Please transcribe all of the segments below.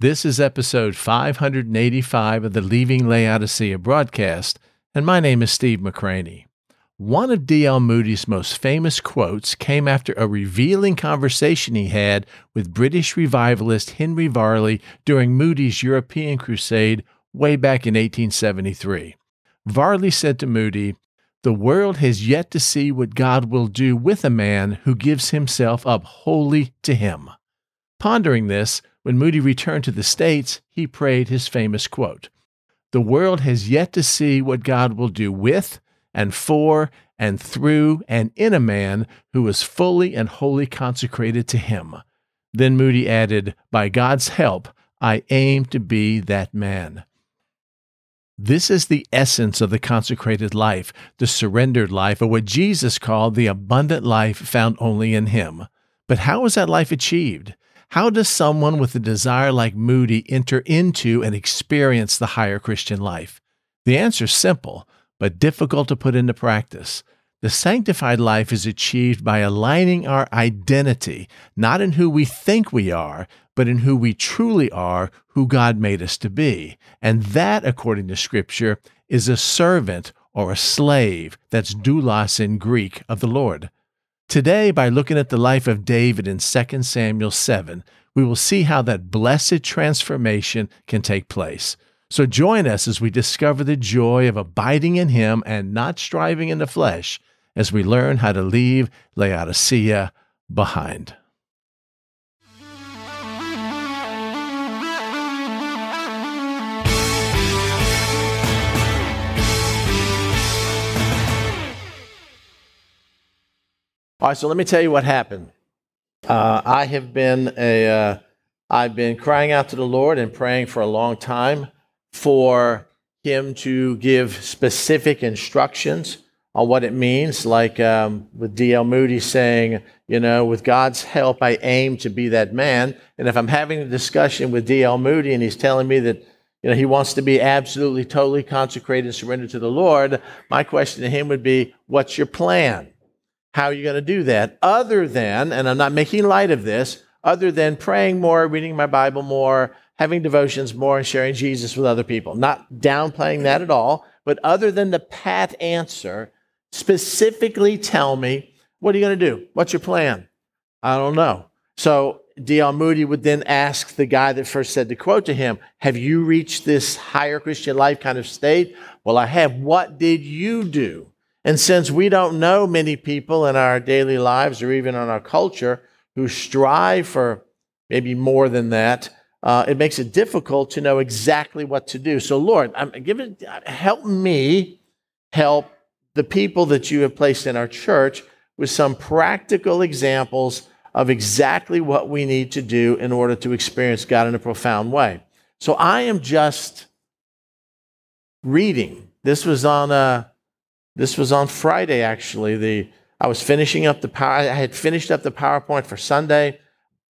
This is episode 585 of the Leaving Laodicea broadcast, and my name is Steve McCraney. One of D.L. Moody's most famous quotes came after a revealing conversation he had with British revivalist Henry Varley during Moody's European crusade way back in 1873. Varley said to Moody, The world has yet to see what God will do with a man who gives himself up wholly to him. Pondering this, when Moody returned to the States, he prayed his famous quote The world has yet to see what God will do with and for and through and in a man who is fully and wholly consecrated to him. Then Moody added, By God's help, I aim to be that man. This is the essence of the consecrated life, the surrendered life, or what Jesus called the abundant life found only in Him. But how is that life achieved? How does someone with a desire like Moody enter into and experience the higher Christian life? The answer is simple but difficult to put into practice. The sanctified life is achieved by aligning our identity, not in who we think we are, but in who we truly are, who God made us to be. And that, according to Scripture, is a servant or a slave, that's doulos in Greek, of the Lord. Today, by looking at the life of David in 2 Samuel 7, we will see how that blessed transformation can take place. So join us as we discover the joy of abiding in Him and not striving in the flesh as we learn how to leave Laodicea behind. All right, so let me tell you what happened. Uh, I have been a, uh, I've been crying out to the Lord and praying for a long time for him to give specific instructions on what it means, like um, with D.L. Moody saying, you know, with God's help, I aim to be that man. And if I'm having a discussion with D.L. Moody and he's telling me that, you know, he wants to be absolutely, totally consecrated and surrendered to the Lord, my question to him would be, what's your plan? How are you going to do that? Other than, and I'm not making light of this, other than praying more, reading my Bible more, having devotions more and sharing Jesus with other people. Not downplaying that at all, but other than the pat answer, specifically tell me, what are you going to do? What's your plan? I don't know. So D.L. Moody would then ask the guy that first said the quote to him, Have you reached this higher Christian life kind of state? Well, I have. What did you do? And since we don't know many people in our daily lives or even in our culture who strive for maybe more than that, uh, it makes it difficult to know exactly what to do. So, Lord, I'm giving, help me help the people that you have placed in our church with some practical examples of exactly what we need to do in order to experience God in a profound way. So, I am just reading. This was on uh, this was on Friday actually. The I was finishing up the power. I had finished up the PowerPoint for Sunday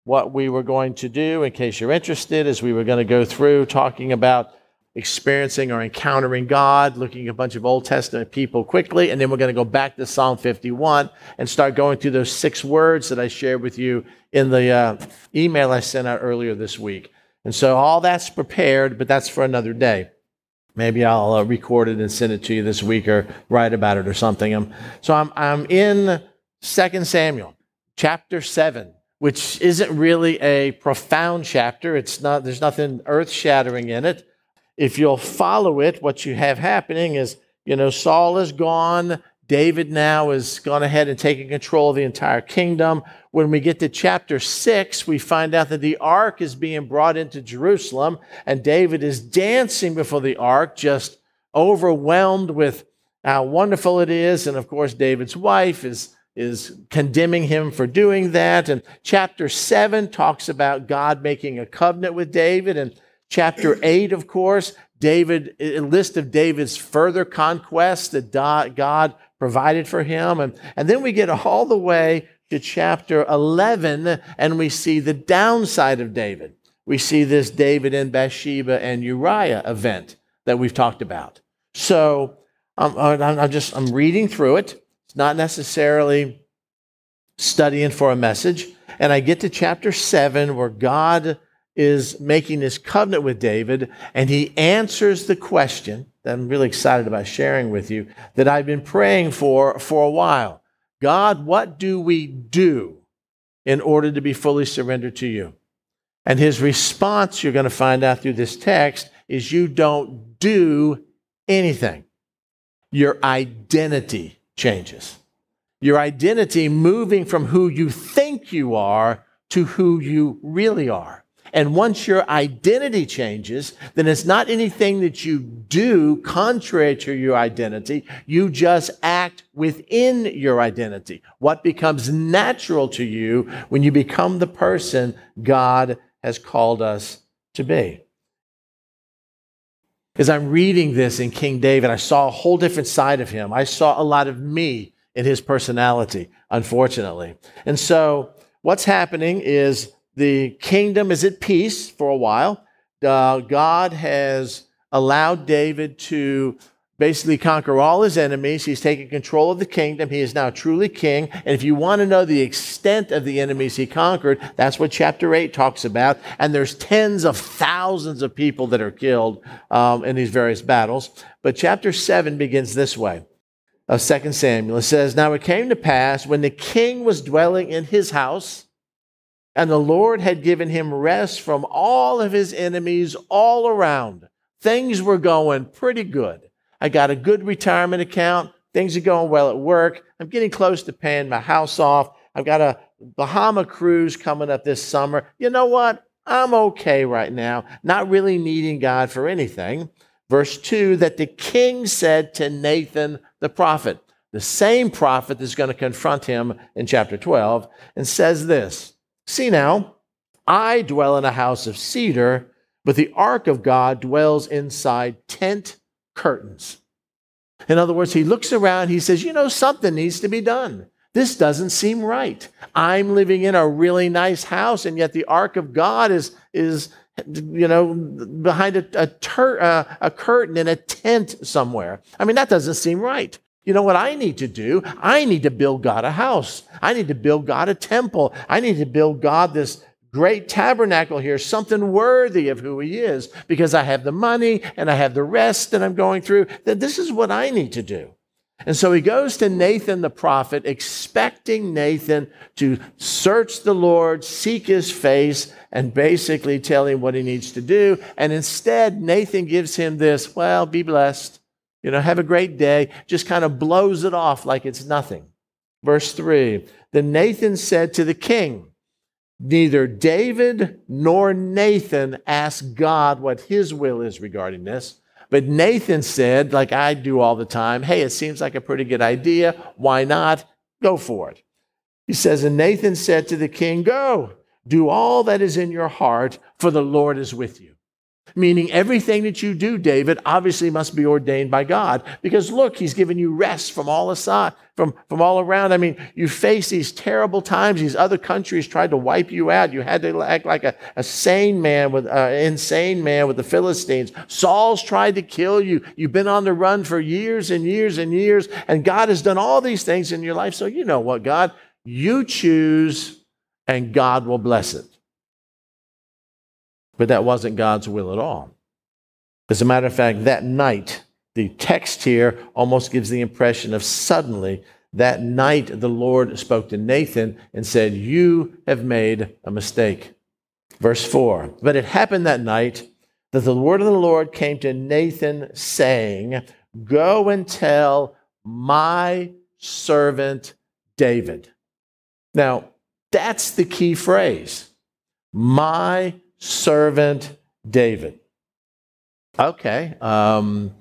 what we were going to do, in case you're interested, is we were going to go through talking about experiencing or encountering God, looking at a bunch of Old Testament people quickly, and then we're going to go back to Psalm 51 and start going through those six words that I shared with you in the uh, email I sent out earlier this week. And so all that's prepared, but that's for another day. Maybe I'll uh, record it and send it to you this week or write about it or something. Um, so I'm, I'm in 2 Samuel chapter 7 which isn't really a profound chapter. It's not, there's nothing earth shattering in it. If you'll follow it, what you have happening is, you know, Saul is gone. David now has gone ahead and taken control of the entire kingdom. When we get to chapter six, we find out that the ark is being brought into Jerusalem, and David is dancing before the ark, just overwhelmed with how wonderful it is. And of course, David's wife is is condemning him for doing that. And chapter 7 talks about God making a covenant with David. And chapter 8, of course, David, a list of David's further conquests that God provided for him. And, and then we get all the way to chapter 11 and we see the downside of David. We see this David and Bathsheba and Uriah event that we've talked about. So um, I'm just, I'm reading through it It's not necessarily studying for a message. And I get to chapter seven where God is making this covenant with David, and he answers the question that I'm really excited about sharing with you that I've been praying for for a while. God, what do we do in order to be fully surrendered to you? And his response, you're going to find out through this text, is you don't do anything. Your identity changes. Your identity moving from who you think you are to who you really are. And once your identity changes, then it's not anything that you do contrary to your identity. You just act within your identity. What becomes natural to you when you become the person God has called us to be. As I'm reading this in King David, I saw a whole different side of him. I saw a lot of me in his personality, unfortunately. And so, what's happening is the kingdom is at peace for a while. Uh, God has allowed David to basically conquer all his enemies. He's taken control of the kingdom. He is now truly king. And if you want to know the extent of the enemies he conquered, that's what chapter 8 talks about. And there's tens of thousands of people that are killed um, in these various battles. But chapter 7 begins this way of 2 Samuel. It says, Now it came to pass when the king was dwelling in his house, and the Lord had given him rest from all of his enemies all around. Things were going pretty good. I got a good retirement account. Things are going well at work. I'm getting close to paying my house off. I've got a Bahama cruise coming up this summer. You know what? I'm okay right now, not really needing God for anything. Verse 2 that the king said to Nathan the prophet, the same prophet that's going to confront him in chapter 12, and says this See now, I dwell in a house of cedar, but the ark of God dwells inside tent curtains. In other words, he looks around, he says, You know, something needs to be done. This doesn't seem right. I'm living in a really nice house, and yet the ark of God is, is you know, behind a, a, tur- uh, a curtain in a tent somewhere. I mean, that doesn't seem right. You know what I need to do? I need to build God a house. I need to build God a temple. I need to build God this great tabernacle here, something worthy of who He is, because I have the money and I have the rest that I'm going through. That this is what I need to do. And so he goes to Nathan the prophet, expecting Nathan to search the Lord, seek his face, and basically tell him what he needs to do. And instead, Nathan gives him this, well, be blessed. You know, have a great day. Just kind of blows it off like it's nothing. Verse 3 Then Nathan said to the king, Neither David nor Nathan asked God what his will is regarding this. But Nathan said, like I do all the time, hey, it seems like a pretty good idea. Why not? Go for it. He says, And Nathan said to the king, Go, do all that is in your heart, for the Lord is with you meaning everything that you do, David, obviously must be ordained by God. Because look, he's given you rest from all aside, from, from all around. I mean, you face these terrible times. These other countries tried to wipe you out. You had to act like a, a sane man with uh, insane man with the Philistines. Saul's tried to kill you. You've been on the run for years and years and years, and God has done all these things in your life. So you know what, God, you choose, and God will bless it. But that wasn't God's will at all. As a matter of fact, that night, the text here almost gives the impression of suddenly that night the Lord spoke to Nathan and said, You have made a mistake. Verse 4 But it happened that night that the word of the Lord came to Nathan, saying, Go and tell my servant David. Now, that's the key phrase. My servant David. Okay. Um,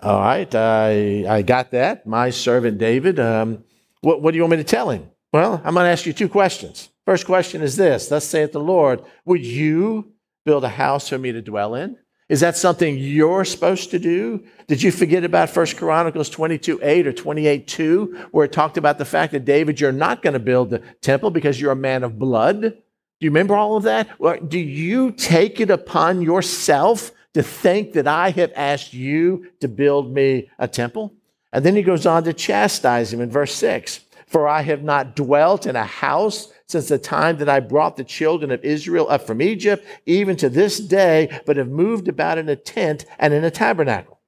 all right. I, I got that. My servant David. Um, what, what do you want me to tell him? Well, I'm going to ask you two questions. First question is this Thus saith the Lord, Would you build a house for me to dwell in? Is that something you're supposed to do? Did you forget about 1 Chronicles 22 8 or 28 2, where it talked about the fact that David, you're not going to build the temple because you're a man of blood? Do you remember all of that? Or do you take it upon yourself to think that I have asked you to build me a temple? And then he goes on to chastise him in verse 6 For I have not dwelt in a house since the time that I brought the children of Israel up from Egypt, even to this day, but have moved about in a tent and in a tabernacle.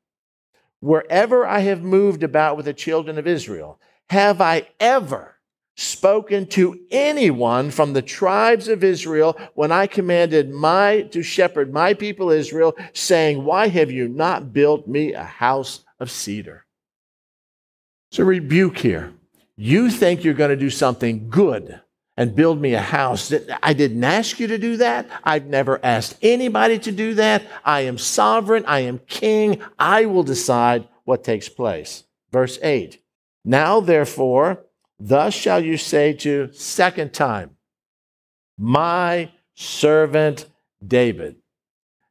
Wherever I have moved about with the children of Israel, have I ever spoken to anyone from the tribes of Israel when I commanded my to shepherd my people Israel, saying, Why have you not built me a house of cedar? It's a rebuke here. You think you're going to do something good and build me a house. I didn't ask you to do that. I've never asked anybody to do that. I am sovereign. I am king. I will decide what takes place. Verse 8. Now, therefore, thus shall you say to, second time, my servant David.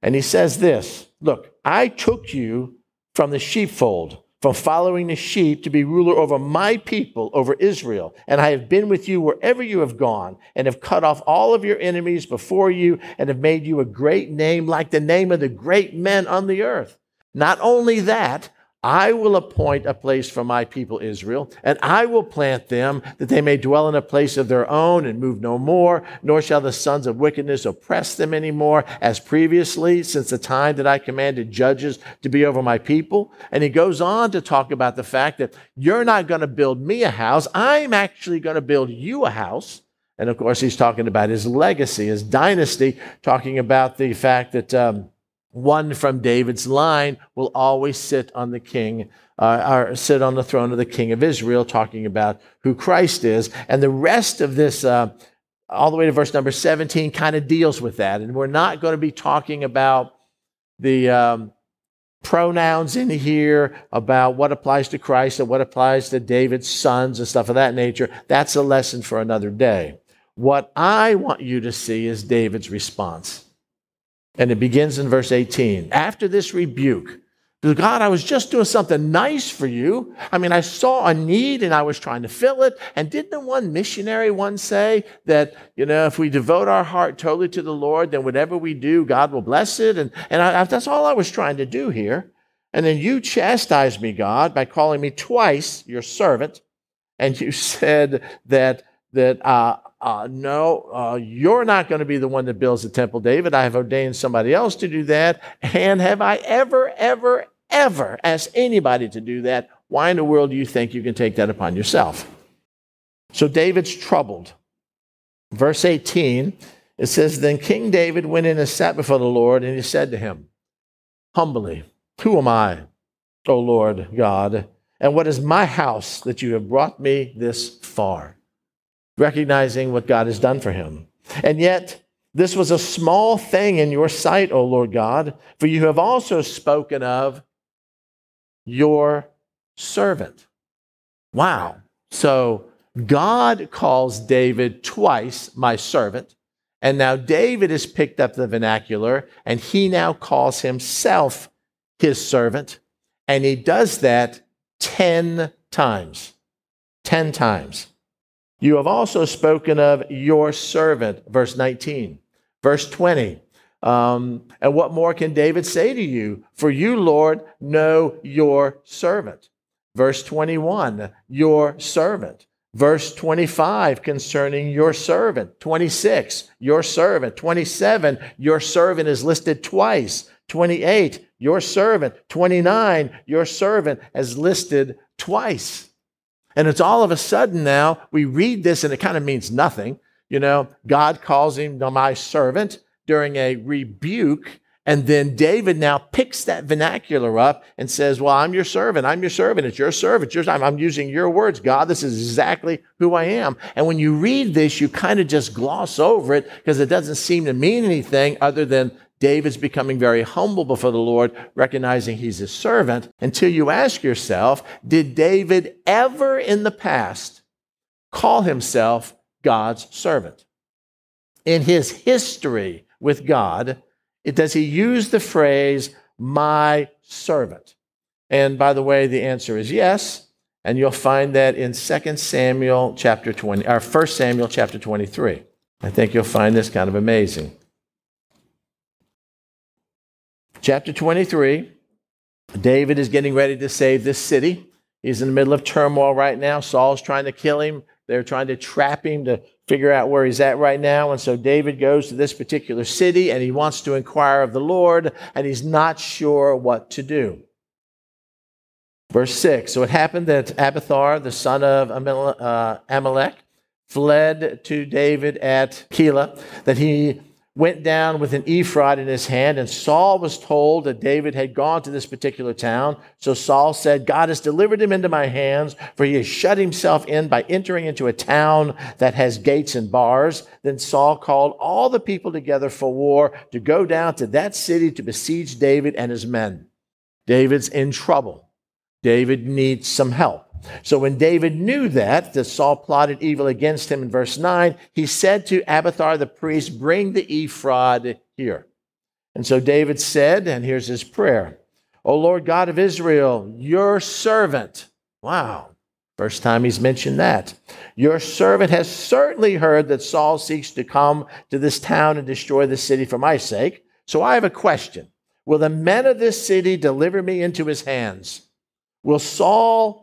And he says this Look, I took you from the sheepfold from following the sheep to be ruler over my people, over Israel. And I have been with you wherever you have gone, and have cut off all of your enemies before you, and have made you a great name, like the name of the great men on the earth. Not only that, I will appoint a place for my people Israel, and I will plant them that they may dwell in a place of their own and move no more, nor shall the sons of wickedness oppress them anymore, as previously, since the time that I commanded judges to be over my people. And he goes on to talk about the fact that you're not going to build me a house, I'm actually going to build you a house. And of course, he's talking about his legacy, his dynasty, talking about the fact that. Um, one from David's line will always sit on the king, uh, or sit on the throne of the king of Israel, talking about who Christ is. And the rest of this, uh, all the way to verse number 17, kind of deals with that. And we're not going to be talking about the um, pronouns in here, about what applies to Christ and what applies to David's sons and stuff of that nature. That's a lesson for another day. What I want you to see is David's response. And it begins in verse 18. After this rebuke, God, I was just doing something nice for you. I mean, I saw a need and I was trying to fill it. And didn't the one missionary once say that, you know, if we devote our heart totally to the Lord, then whatever we do, God will bless it? And, and I, that's all I was trying to do here. And then you chastised me, God, by calling me twice your servant. And you said that, that uh, uh, no, uh, you're not going to be the one that builds the temple, David. I have ordained somebody else to do that. And have I ever, ever, ever asked anybody to do that? Why in the world do you think you can take that upon yourself? So David's troubled. Verse 18, it says, Then King David went in and sat before the Lord, and he said to him, Humbly, who am I, O Lord God? And what is my house that you have brought me this far? Recognizing what God has done for him. And yet, this was a small thing in your sight, O Lord God, for you have also spoken of your servant. Wow. So God calls David twice my servant. And now David has picked up the vernacular and he now calls himself his servant. And he does that 10 times. 10 times. You have also spoken of your servant, verse 19. Verse 20. Um, and what more can David say to you? For you, Lord, know your servant. Verse 21, your servant. Verse 25 concerning your servant. 26, your servant. 27, your servant is listed twice. 28, your servant. 29, your servant is listed twice. And it's all of a sudden now we read this and it kind of means nothing. You know, God calls him my servant during a rebuke. And then David now picks that vernacular up and says, Well, I'm your servant. I'm your servant. It's your servant. It's. I'm using your words, God. This is exactly who I am. And when you read this, you kind of just gloss over it because it doesn't seem to mean anything other than David's becoming very humble before the Lord, recognizing he's his servant, until you ask yourself, did David ever in the past call himself God's servant? In his history with God, does he use the phrase, my servant? And by the way, the answer is yes. And you'll find that in 2 Samuel chapter 20, or 1 Samuel chapter 23. I think you'll find this kind of amazing. Chapter 23, David is getting ready to save this city. He's in the middle of turmoil right now. Saul's trying to kill him. They're trying to trap him to figure out where he's at right now. And so David goes to this particular city and he wants to inquire of the Lord and he's not sure what to do. Verse 6 So it happened that Abiathar, the son of uh, Amalek, fled to David at Keilah, that he went down with an ephod in his hand, and Saul was told that David had gone to this particular town. So Saul said, God has delivered him into my hands, for he has shut himself in by entering into a town that has gates and bars. Then Saul called all the people together for war to go down to that city to besiege David and his men. David's in trouble. David needs some help. So when David knew that, that Saul plotted evil against him in verse 9, he said to Abiathar the priest, Bring the ephod here. And so David said, and here's his prayer O Lord God of Israel, your servant. Wow. First time he's mentioned that. Your servant has certainly heard that Saul seeks to come to this town and destroy the city for my sake. So I have a question Will the men of this city deliver me into his hands? Will Saul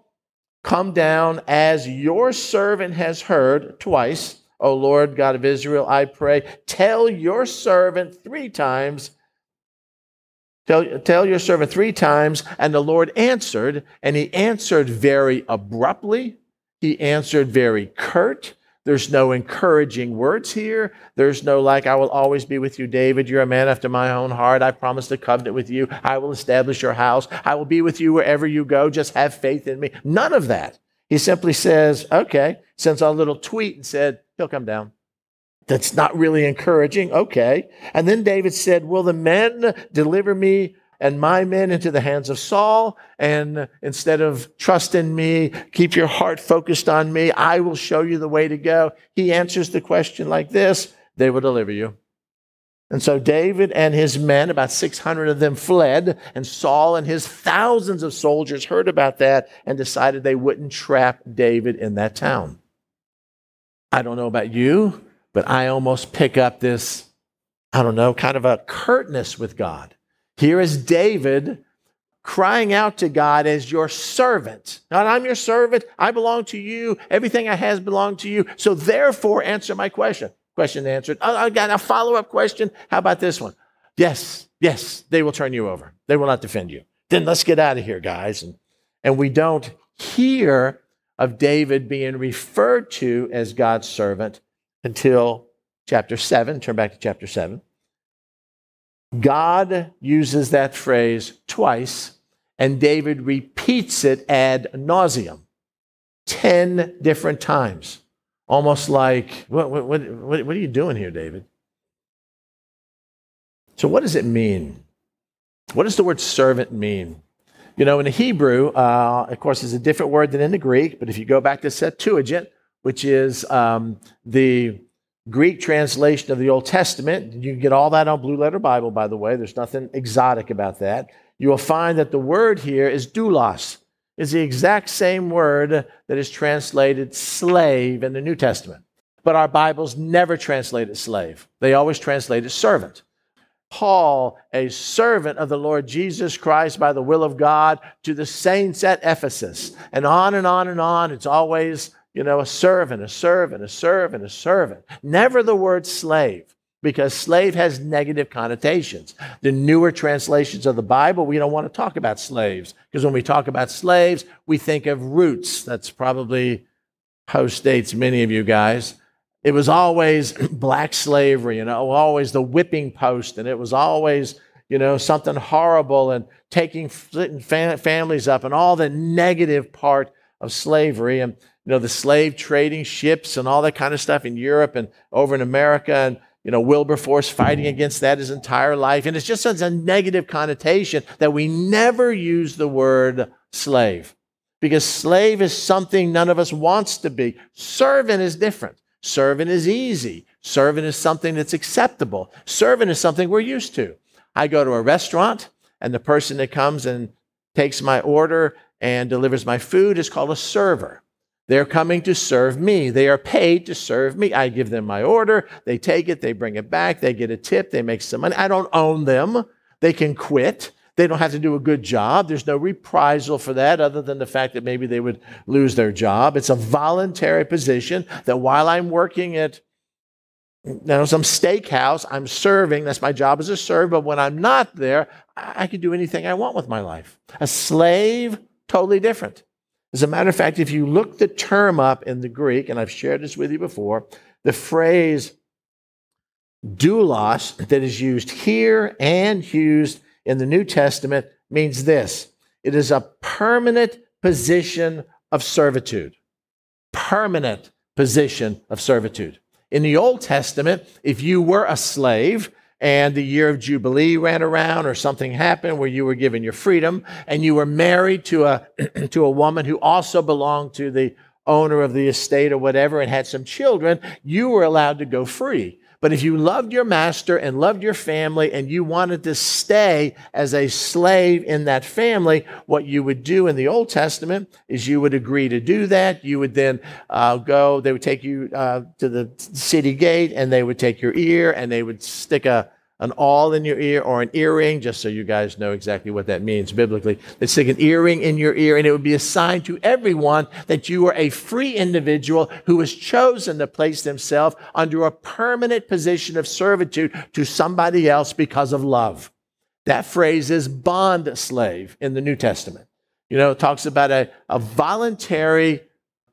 Come down as your servant has heard twice. O Lord God of Israel, I pray, tell your servant three times. Tell, tell your servant three times. And the Lord answered, and he answered very abruptly. He answered very curt. There's no encouraging words here. There's no, like, I will always be with you, David. You're a man after my own heart. I promise to covenant with you. I will establish your house. I will be with you wherever you go. Just have faith in me. None of that. He simply says, okay, sends a little tweet and said, he'll come down. That's not really encouraging. Okay. And then David said, Will the men deliver me and my men into the hands of Saul. And instead of trust in me, keep your heart focused on me. I will show you the way to go. He answers the question like this they will deliver you. And so David and his men, about 600 of them, fled, and Saul and his thousands of soldiers heard about that and decided they wouldn't trap David in that town. I don't know about you, but I almost pick up this, I don't know, kind of a curtness with God. Here is David crying out to God as your servant. God, I'm your servant. I belong to you. Everything I has belonged to you. So therefore, answer my question. Question answered. I got a follow up question. How about this one? Yes, yes, they will turn you over. They will not defend you. Then let's get out of here, guys. And, and we don't hear of David being referred to as God's servant until chapter 7. Turn back to chapter 7. God uses that phrase twice, and David repeats it ad nauseum 10 different times. Almost like, what, what, what, what are you doing here, David? So, what does it mean? What does the word servant mean? You know, in the Hebrew, uh, of course, it's a different word than in the Greek, but if you go back to Septuagint, which is um, the Greek translation of the Old Testament. You can get all that on Blue Letter Bible, by the way. There's nothing exotic about that. You will find that the word here is doulos, is the exact same word that is translated slave in the New Testament. But our Bibles never translate it slave. They always translate it servant. Paul, a servant of the Lord Jesus Christ by the will of God, to the saints at Ephesus. And on and on and on. It's always you know, a servant, a servant, a servant, a servant. Never the word slave, because slave has negative connotations. The newer translations of the Bible, we don't want to talk about slaves, because when we talk about slaves, we think of roots. That's probably post dates many of you guys. It was always black slavery, you know, always the whipping post, and it was always, you know, something horrible and taking families up and all the negative part of slavery. And you know, the slave trading ships and all that kind of stuff in Europe and over in America. And, you know, Wilberforce fighting against that his entire life. And it's just such a negative connotation that we never use the word slave because slave is something none of us wants to be. Servant is different. Servant is easy. Servant is something that's acceptable. Servant is something we're used to. I go to a restaurant and the person that comes and takes my order and delivers my food is called a server. They're coming to serve me. They are paid to serve me. I give them my order. They take it. They bring it back. They get a tip. They make some money. I don't own them. They can quit. They don't have to do a good job. There's no reprisal for that other than the fact that maybe they would lose their job. It's a voluntary position that while I'm working at you know, some steakhouse, I'm serving. That's my job as a server. But when I'm not there, I can do anything I want with my life. A slave, totally different. As a matter of fact, if you look the term up in the Greek, and I've shared this with you before, the phrase doulos that is used here and used in the New Testament means this it is a permanent position of servitude. Permanent position of servitude. In the Old Testament, if you were a slave, and the year of Jubilee ran around or something happened where you were given your freedom and you were married to a, to a woman who also belonged to the owner of the estate or whatever and had some children, you were allowed to go free. But if you loved your master and loved your family and you wanted to stay as a slave in that family, what you would do in the Old Testament is you would agree to do that. You would then uh, go, they would take you uh, to the city gate and they would take your ear and they would stick a an awl in your ear or an earring, just so you guys know exactly what that means biblically. They stick an earring in your ear, and it would be a sign to everyone that you are a free individual who has chosen to place themselves under a permanent position of servitude to somebody else because of love. That phrase is bond slave in the New Testament. You know, it talks about a, a voluntary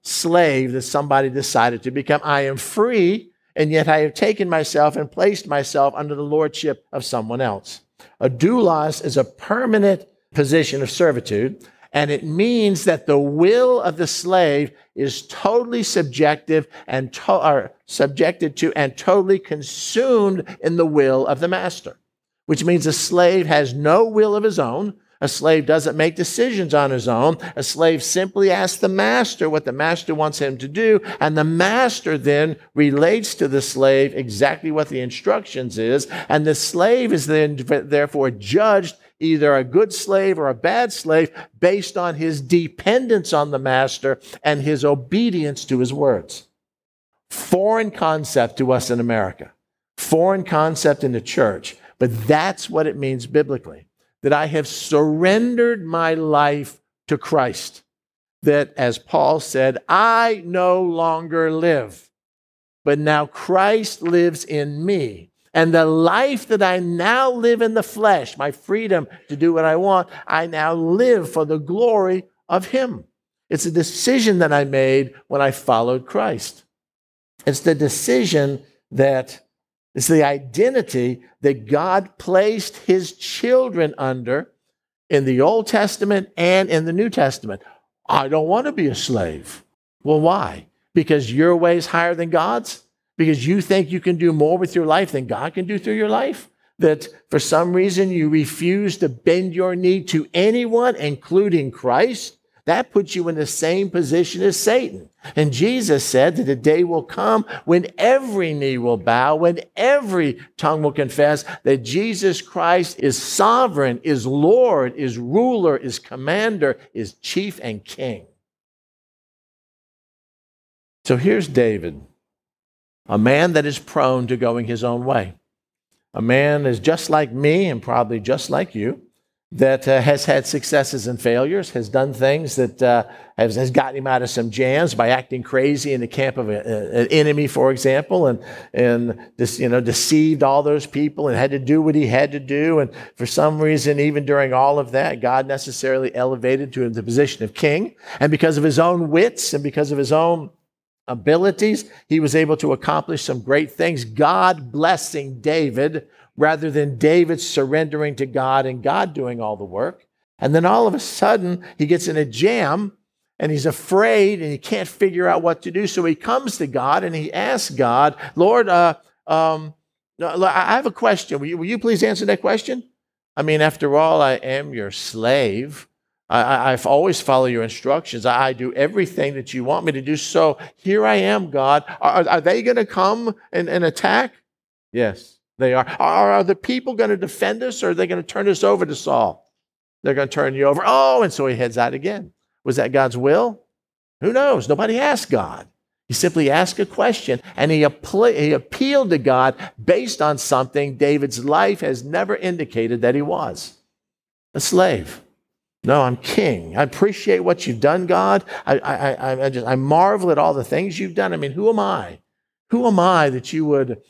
slave that somebody decided to become. I am free and yet I have taken myself and placed myself under the lordship of someone else. A doulos is a permanent position of servitude, and it means that the will of the slave is totally subjective and to- subjected to and totally consumed in the will of the master, which means a slave has no will of his own a slave doesn't make decisions on his own. A slave simply asks the master what the master wants him to do, and the master then relates to the slave exactly what the instructions is, and the slave is then therefore judged either a good slave or a bad slave based on his dependence on the master and his obedience to his words. Foreign concept to us in America, foreign concept in the church, but that's what it means biblically that I have surrendered my life to Christ. That, as Paul said, I no longer live, but now Christ lives in me. And the life that I now live in the flesh, my freedom to do what I want, I now live for the glory of Him. It's a decision that I made when I followed Christ. It's the decision that it's the identity that God placed his children under in the Old Testament and in the New Testament. I don't want to be a slave. Well, why? Because your way is higher than God's? Because you think you can do more with your life than God can do through your life? That for some reason you refuse to bend your knee to anyone, including Christ? That puts you in the same position as Satan. And Jesus said that a day will come when every knee will bow, when every tongue will confess that Jesus Christ is sovereign, is Lord, is ruler, is commander, is chief and king. So here's David, a man that is prone to going his own way. A man is just like me and probably just like you that uh, has had successes and failures, has done things that uh, has, has, gotten him out of some jams by acting crazy in the camp of a, a, an enemy, for example, and, and this, you know, deceived all those people and had to do what he had to do. And for some reason, even during all of that, God necessarily elevated to him the position of king. And because of his own wits and because of his own abilities, he was able to accomplish some great things. God blessing David rather than David surrendering to God and God doing all the work. And then all of a sudden, he gets in a jam and he's afraid and he can't figure out what to do. So he comes to God and he asks God, Lord, uh, um, I have a question. Will you, will you, please answer that question? I mean, after all, I am your slave. I, have always follow your instructions. I, I, do everything that you want me to do. So here I am, God. Are, are they going to come and, and attack? Yes. They are. Are, are the people going to defend us or are they going to turn us over to Saul? They're going to turn you over. Oh, and so he heads out again. Was that God's will? Who knows? Nobody asked God. He simply asked a question and he, he appealed to God based on something David's life has never indicated that he was. a slave. No, I'm king. I appreciate what you've done, God. I, I, I, just, I marvel at all the things you've done. I mean, who am I? Who am I that you would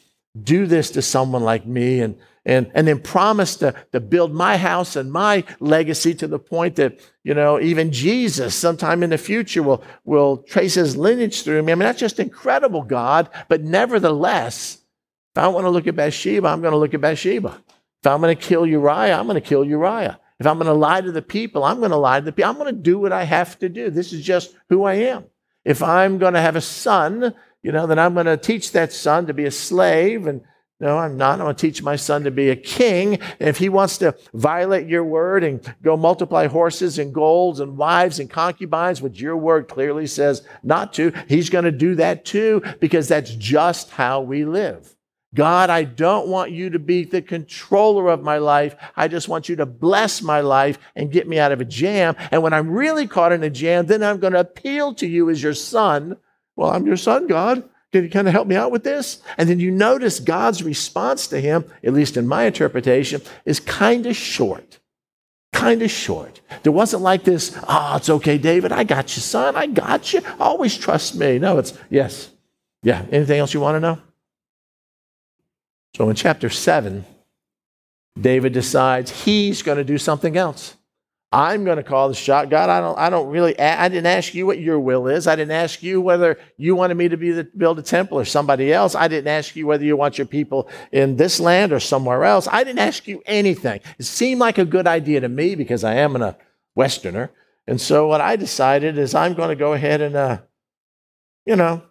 do this to someone like me and, and, and then promise to, to build my house and my legacy to the point that, you know, even Jesus sometime in the future will, will trace his lineage through me. I mean, that's just incredible, God. But nevertheless, if I want to look at Bathsheba, I'm going to look at Bathsheba. If I'm going to kill Uriah, I'm going to kill Uriah. If I'm going to lie to the people, I'm going to lie to the people. I'm going to do what I have to do. This is just who I am. If I'm going to have a son, you know, then I'm going to teach that son to be a slave. And no, I'm not. I'm going to teach my son to be a king. And if he wants to violate your word and go multiply horses and golds and wives and concubines, which your word clearly says not to, he's going to do that too because that's just how we live. God, I don't want you to be the controller of my life. I just want you to bless my life and get me out of a jam. And when I'm really caught in a jam, then I'm going to appeal to you as your son. Well, I'm your son, God. Can you kind of help me out with this? And then you notice God's response to him, at least in my interpretation, is kind of short. Kind of short. There wasn't like this, oh, it's okay, David. I got you, son. I got you. Always trust me. No, it's yes. Yeah. Anything else you want to know? So in chapter 7, David decides he's going to do something else. I'm going to call the shot. God, I don't, I don't really, I didn't ask you what your will is. I didn't ask you whether you wanted me to be the, build a temple or somebody else. I didn't ask you whether you want your people in this land or somewhere else. I didn't ask you anything. It seemed like a good idea to me because I am a Westerner. And so what I decided is I'm going to go ahead and, uh, you know,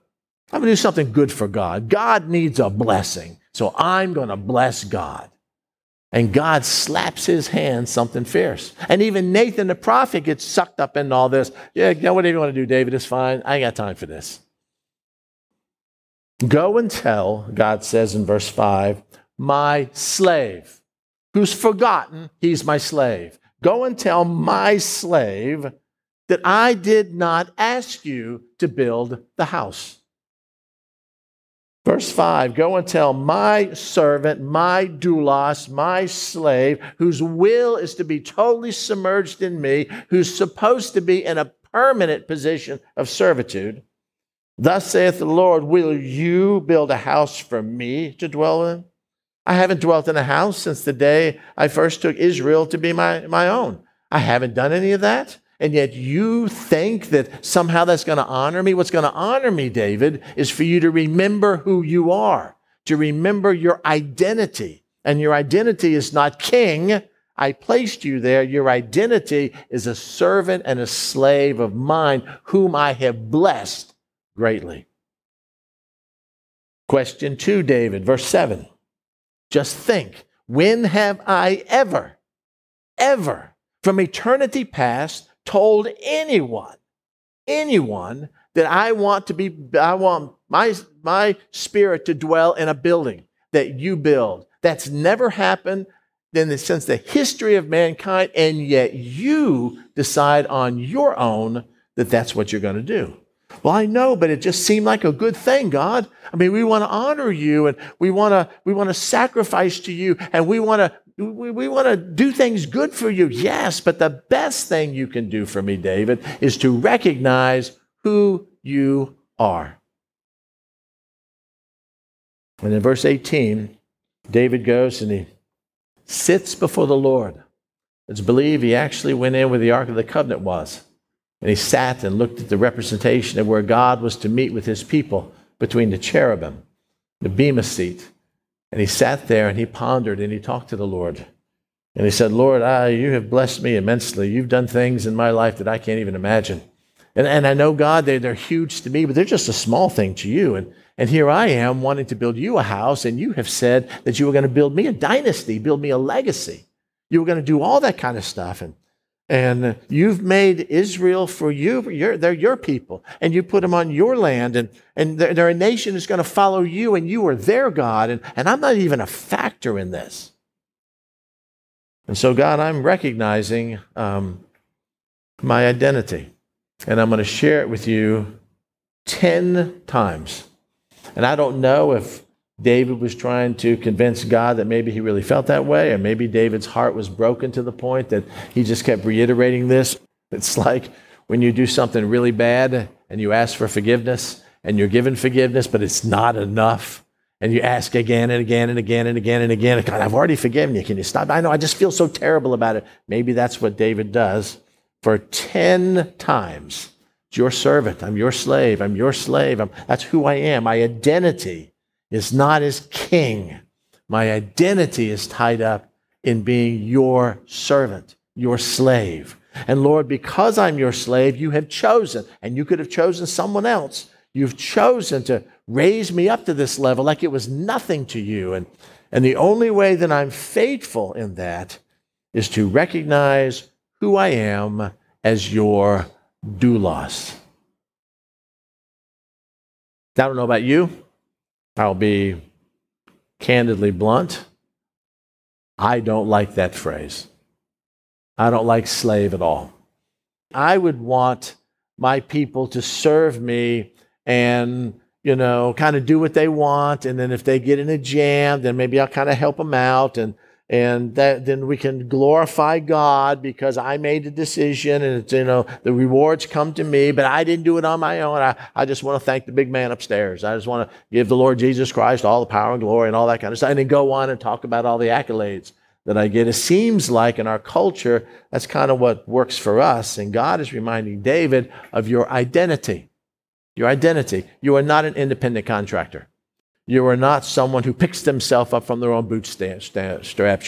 I'm going to do something good for God. God needs a blessing. So I'm going to bless God. And God slaps his hand something fierce. And even Nathan the prophet gets sucked up in all this. Yeah, you know, whatever you want to do, David, is fine. I ain't got time for this. Go and tell, God says in verse 5, my slave, who's forgotten, he's my slave. Go and tell my slave that I did not ask you to build the house. Verse 5 Go and tell my servant, my doulos, my slave, whose will is to be totally submerged in me, who's supposed to be in a permanent position of servitude. Thus saith the Lord, Will you build a house for me to dwell in? I haven't dwelt in a house since the day I first took Israel to be my, my own. I haven't done any of that. And yet you think that somehow that's going to honor me. What's going to honor me, David, is for you to remember who you are, to remember your identity. And your identity is not king. I placed you there. Your identity is a servant and a slave of mine, whom I have blessed greatly. Question two, David, verse seven. Just think, when have I ever, ever, from eternity past, told anyone, anyone that I want to be, I want my, my spirit to dwell in a building that you build. That's never happened in the sense the history of mankind, and yet you decide on your own that that's what you're going to do. Well, I know, but it just seemed like a good thing, God. I mean, we want to honor you and we want to we want to sacrifice to you and we want to we, we want to do things good for you. Yes, but the best thing you can do for me, David, is to recognize who you are. And in verse 18, David goes and he sits before the Lord. It's believed he actually went in where the Ark of the Covenant was. And he sat and looked at the representation of where God was to meet with his people between the cherubim, the bema seat, and he sat there and he pondered and he talked to the Lord. And he said, Lord, I, you have blessed me immensely. You've done things in my life that I can't even imagine. And, and I know, God, they, they're huge to me, but they're just a small thing to you. And, and here I am wanting to build you a house, and you have said that you were going to build me a dynasty, build me a legacy. You were going to do all that kind of stuff. And and you've made Israel for you. They're your people. And you put them on your land. And, and they're, they're a nation that's going to follow you. And you are their God. And, and I'm not even a factor in this. And so, God, I'm recognizing um, my identity. And I'm going to share it with you 10 times. And I don't know if David was trying to convince God that maybe he really felt that way, or maybe David's heart was broken to the point that he just kept reiterating this. It's like when you do something really bad and you ask for forgiveness and you're given forgiveness, but it's not enough. And you ask again and again and again and again and again, God, I've already forgiven you. Can you stop? I know, I just feel so terrible about it. Maybe that's what David does for 10 times. It's your servant. I'm your slave. I'm your slave. I'm, that's who I am. My identity is not as king. My identity is tied up in being your servant, your slave. And Lord, because I'm your slave, you have chosen, and you could have chosen someone else. You've chosen to raise me up to this level like it was nothing to you. And, and the only way that I'm faithful in that is to recognize who I am as your doulos. I don't know about you. I'll be candidly blunt. I don't like that phrase. I don't like slave at all. I would want my people to serve me and, you know, kind of do what they want. And then if they get in a jam, then maybe I'll kind of help them out. And and that, then we can glorify God because I made the decision and it's, you know, the rewards come to me, but I didn't do it on my own. I, I just want to thank the big man upstairs. I just want to give the Lord Jesus Christ all the power and glory and all that kind of stuff. And then go on and talk about all the accolades that I get. It seems like in our culture, that's kind of what works for us. And God is reminding David of your identity. Your identity. You are not an independent contractor. You are not someone who picks themselves up from their own bootstraps.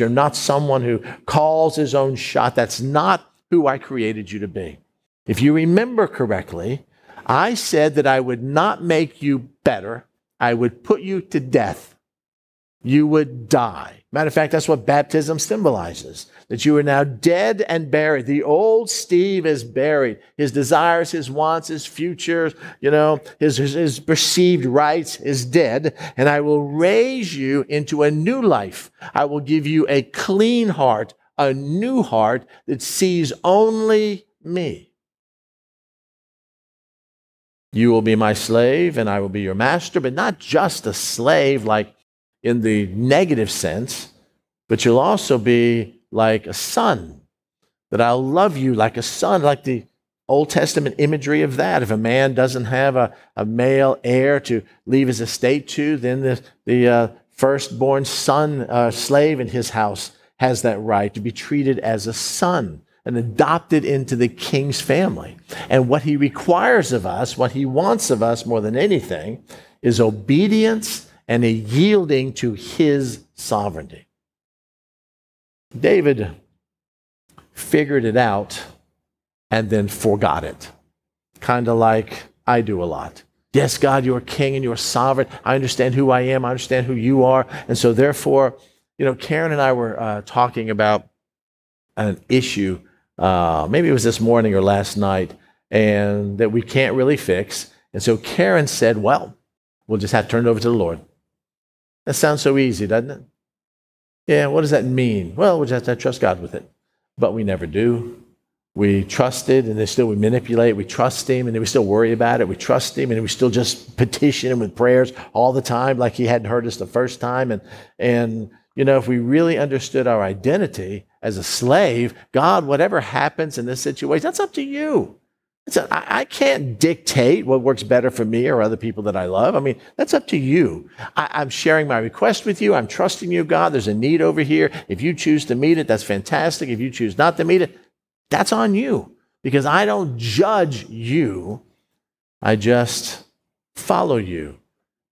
You're not someone who calls his own shot. That's not who I created you to be. If you remember correctly, I said that I would not make you better, I would put you to death. You would die. Matter of fact, that's what baptism symbolizes that you are now dead and buried. The old Steve is buried. His desires, his wants, his futures, you know, his, his, his, perceived rights is dead. And I will raise you into a new life. I will give you a clean heart, a new heart that sees only me. You will be my slave and I will be your master, but not just a slave like in the negative sense but you'll also be like a son, that I'll love you like a son, like the Old Testament imagery of that. If a man doesn't have a, a male heir to leave his estate to, then the, the uh, firstborn son, uh, slave in his house, has that right to be treated as a son and adopted into the king's family. And what he requires of us, what he wants of us more than anything, is obedience and a yielding to his sovereignty. David figured it out and then forgot it. Kind of like I do a lot. Yes, God, you're king and you're sovereign. I understand who I am. I understand who you are. And so, therefore, you know, Karen and I were uh, talking about an issue. Uh, maybe it was this morning or last night, and that we can't really fix. And so Karen said, Well, we'll just have to turn it over to the Lord. That sounds so easy, doesn't it? Yeah, what does that mean? Well, we just have to trust God with it. But we never do. We trust it, and then still we manipulate. We trust Him, and then we still worry about it. We trust Him, and we still just petition Him with prayers all the time, like He hadn't heard us the first time. And and you know, if we really understood our identity as a slave, God, whatever happens in this situation, that's up to you. I can't dictate what works better for me or other people that I love. I mean, that's up to you. I, am sharing my request with you. I'm trusting you, God. There's a need over here. If you choose to meet it, that's fantastic. If you choose not to meet it, that's on you because I don't judge you. I just follow you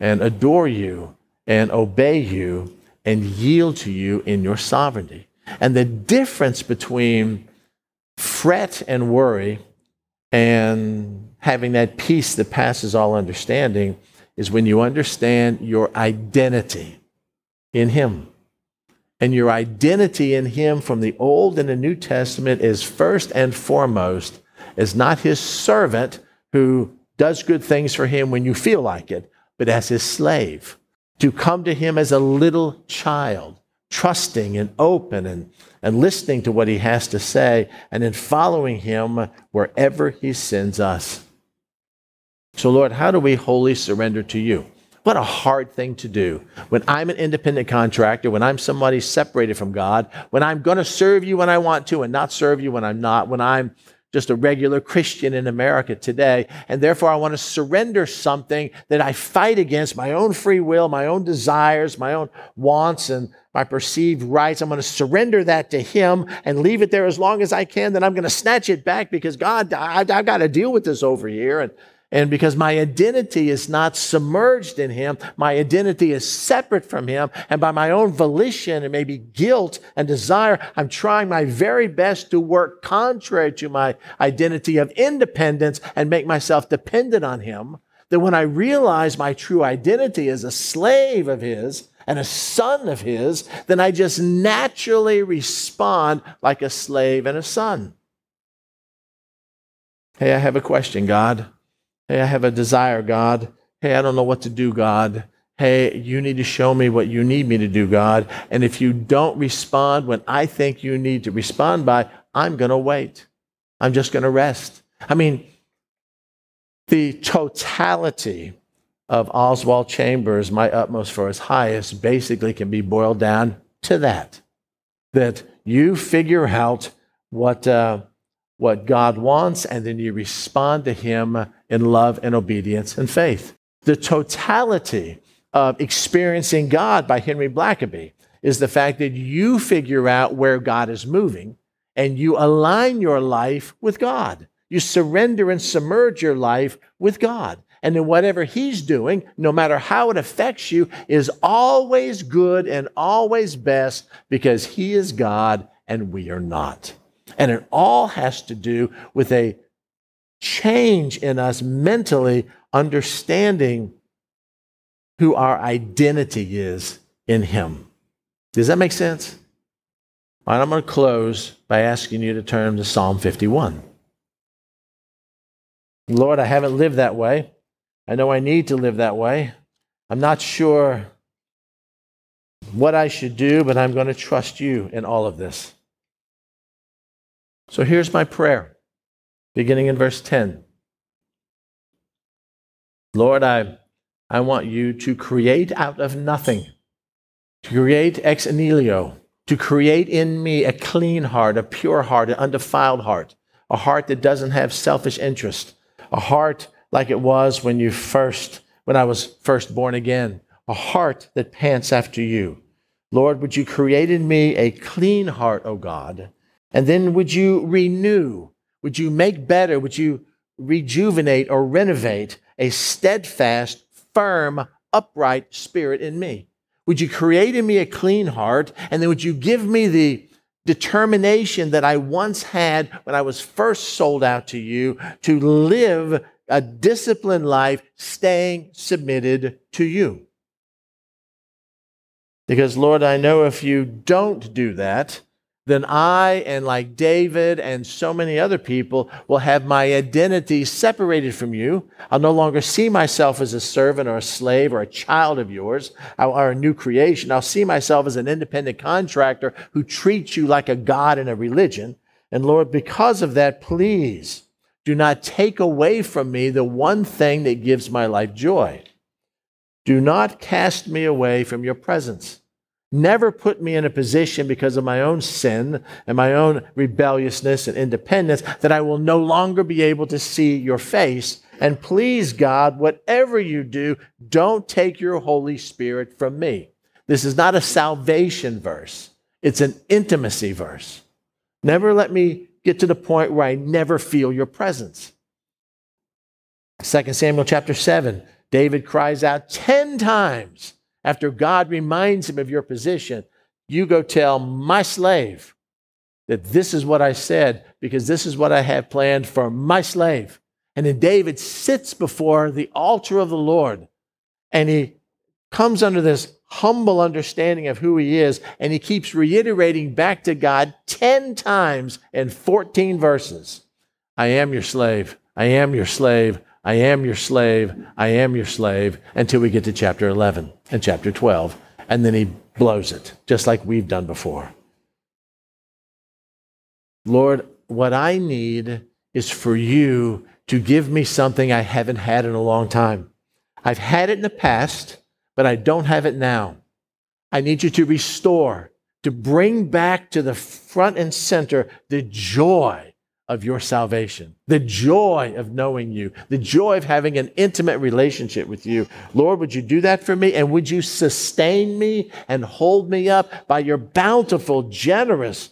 and adore you and obey you and yield to you in your sovereignty. And the difference between fret and worry and having that peace that passes all understanding is when you understand your identity in Him. And your identity in Him from the Old and the New Testament is first and foremost as not His servant who does good things for Him when you feel like it, but as His slave. To come to Him as a little child trusting and open and, and listening to what he has to say, and then following him wherever he sends us. So, Lord, how do we wholly surrender to you? What a hard thing to do. When I'm an independent contractor, when I'm somebody separated from God, when I'm going to serve you when I want to and not serve you when I'm not, when I'm just a regular Christian in America today. And therefore, I want to surrender something that I fight against my own free will, my own desires, my own wants, and my perceived rights. I'm going to surrender that to Him and leave it there as long as I can. Then I'm going to snatch it back because God, I, have got to deal with this over here. And and because my identity is not submerged in Him, my identity is separate from Him. And by my own volition and maybe guilt and desire, I'm trying my very best to work contrary to my identity of independence and make myself dependent on Him. That when I realize my true identity is a slave of His and a son of His, then I just naturally respond like a slave and a son. Hey, I have a question, God. Hey, I have a desire, God. Hey, I don't know what to do, God. Hey, you need to show me what you need me to do, God. And if you don't respond when I think you need to respond by, I'm going to wait. I'm just going to rest. I mean, the totality of Oswald Chambers, my utmost for his highest, basically can be boiled down to that. That you figure out what, uh, what God wants, and then you respond to Him in love and obedience and faith. The totality of experiencing God by Henry Blackaby is the fact that you figure out where God is moving and you align your life with God. You surrender and submerge your life with God. And then whatever He's doing, no matter how it affects you, is always good and always best because He is God and we are not. And it all has to do with a change in us mentally, understanding who our identity is in Him. Does that make sense? All right, I'm going to close by asking you to turn to Psalm 51. Lord, I haven't lived that way. I know I need to live that way. I'm not sure what I should do, but I'm going to trust you in all of this. So here's my prayer, beginning in verse 10. Lord, I, I want you to create out of nothing, to create ex nihilo, to create in me a clean heart, a pure heart, an undefiled heart, a heart that doesn't have selfish interest, a heart like it was when you first, when I was first born again, a heart that pants after you. Lord, would you create in me a clean heart, O God, and then would you renew? Would you make better? Would you rejuvenate or renovate a steadfast, firm, upright spirit in me? Would you create in me a clean heart? And then would you give me the determination that I once had when I was first sold out to you to live a disciplined life, staying submitted to you? Because, Lord, I know if you don't do that, then I and like David and so many other people will have my identity separated from you. I'll no longer see myself as a servant or a slave or a child of yours uh, or a new creation. I'll see myself as an independent contractor who treats you like a God in a religion. And Lord, because of that, please do not take away from me the one thing that gives my life joy. Do not cast me away from your presence. Never put me in a position because of my own sin and my own rebelliousness and independence that I will no longer be able to see your face. And please, God, whatever you do, don't take your Holy Spirit from me. This is not a salvation verse, it's an intimacy verse. Never let me get to the point where I never feel your presence. 2 Samuel chapter 7, David cries out 10 times after God reminds him of your position, you go tell my slave that this is what I said because this is what I have planned for my slave. And then David sits before the altar of the Lord and he comes under this humble understanding of who he is and he keeps reiterating back to God 10 times in 14 verses I am your slave. I am your slave. I am your slave, I am your slave, until we get to chapter 11 and chapter 12. And then he blows it, just like we've done before. Lord, what I need is for you to give me something I haven't had in a long time. I've had it in the past, but I don't have it now. I need you to restore, to bring back to the front and center the joy of your salvation, the joy of knowing you, the joy of having an intimate relationship with you. Lord, would you do that for me? And would you sustain me and hold me up by your bountiful, generous,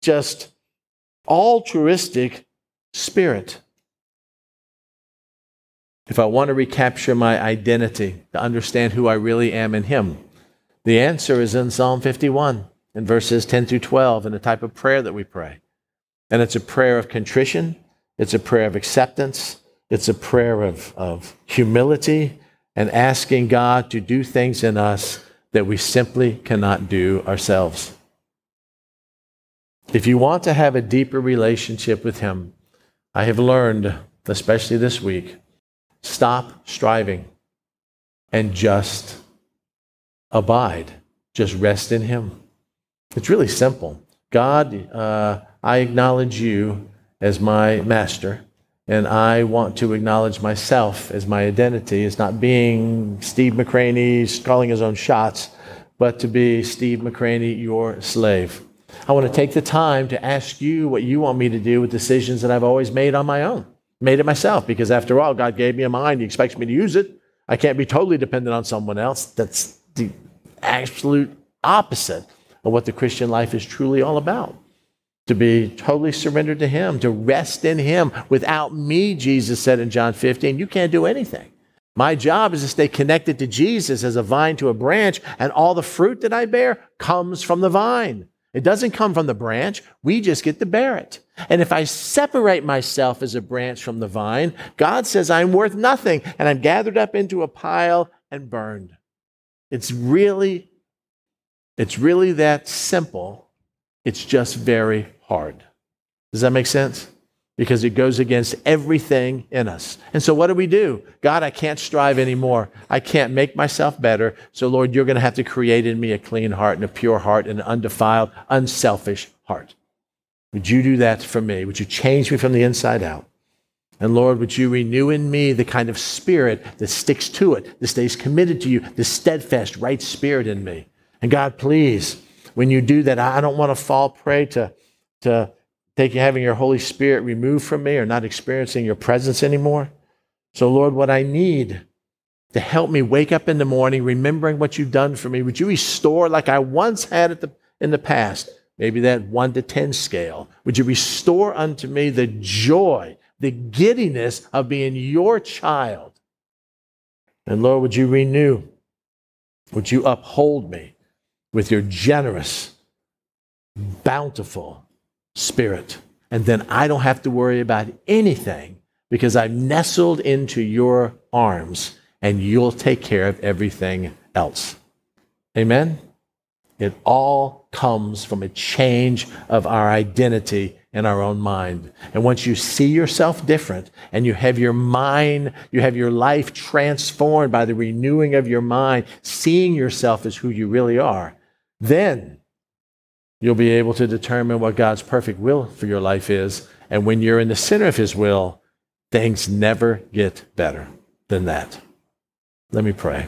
just altruistic spirit? If I want to recapture my identity, to understand who I really am in Him, the answer is in Psalm 51 in verses 10 through 12 in the type of prayer that we pray. And it's a prayer of contrition, it's a prayer of acceptance, it's a prayer of, of humility and asking God to do things in us that we simply cannot do ourselves. If you want to have a deeper relationship with Him, I have learned, especially this week, stop striving and just abide. Just rest in Him. It's really simple. God, uh, I acknowledge you as my master, and I want to acknowledge myself as my identity as not being Steve McCranie calling his own shots, but to be Steve McCranie, your slave. I want to take the time to ask you what you want me to do with decisions that I've always made on my own, made it myself, because after all, God gave me a mind. He expects me to use it. I can't be totally dependent on someone else. That's the absolute opposite what the Christian life is truly all about. To be totally surrendered to Him, to rest in Him. Without me, Jesus said in John 15, you can't do anything. My job is to stay connected to Jesus as a vine to a branch, and all the fruit that I bear comes from the vine. It doesn't come from the branch. We just get to bear it. And if I separate myself as a branch from the vine, God says I'm worth nothing and I'm gathered up into a pile and burned. It's really it's really that simple. It's just very hard. Does that make sense? Because it goes against everything in us. And so, what do we do? God, I can't strive anymore. I can't make myself better. So, Lord, you're going to have to create in me a clean heart and a pure heart and an undefiled, unselfish heart. Would you do that for me? Would you change me from the inside out? And Lord, would you renew in me the kind of spirit that sticks to it, that stays committed to you, the steadfast, right spirit in me? And God, please, when you do that, I don't want to fall prey to, to taking having your Holy Spirit removed from me or not experiencing your presence anymore. So, Lord, what I need to help me wake up in the morning remembering what you've done for me, would you restore like I once had the, in the past? Maybe that one to 10 scale. Would you restore unto me the joy, the giddiness of being your child? And Lord, would you renew? Would you uphold me with your generous, bountiful spirit. And then I don't have to worry about anything because I'm nestled into your arms and you'll take care of everything else. Amen? It all comes from a change of our identity in our own mind. And once you see yourself different and you have your mind, you have your life transformed by the renewing of your mind, seeing yourself as who you really are, then you'll be able to determine what God's perfect will for your life is. And when you're in the center of His will, things never get better than that. Let me pray.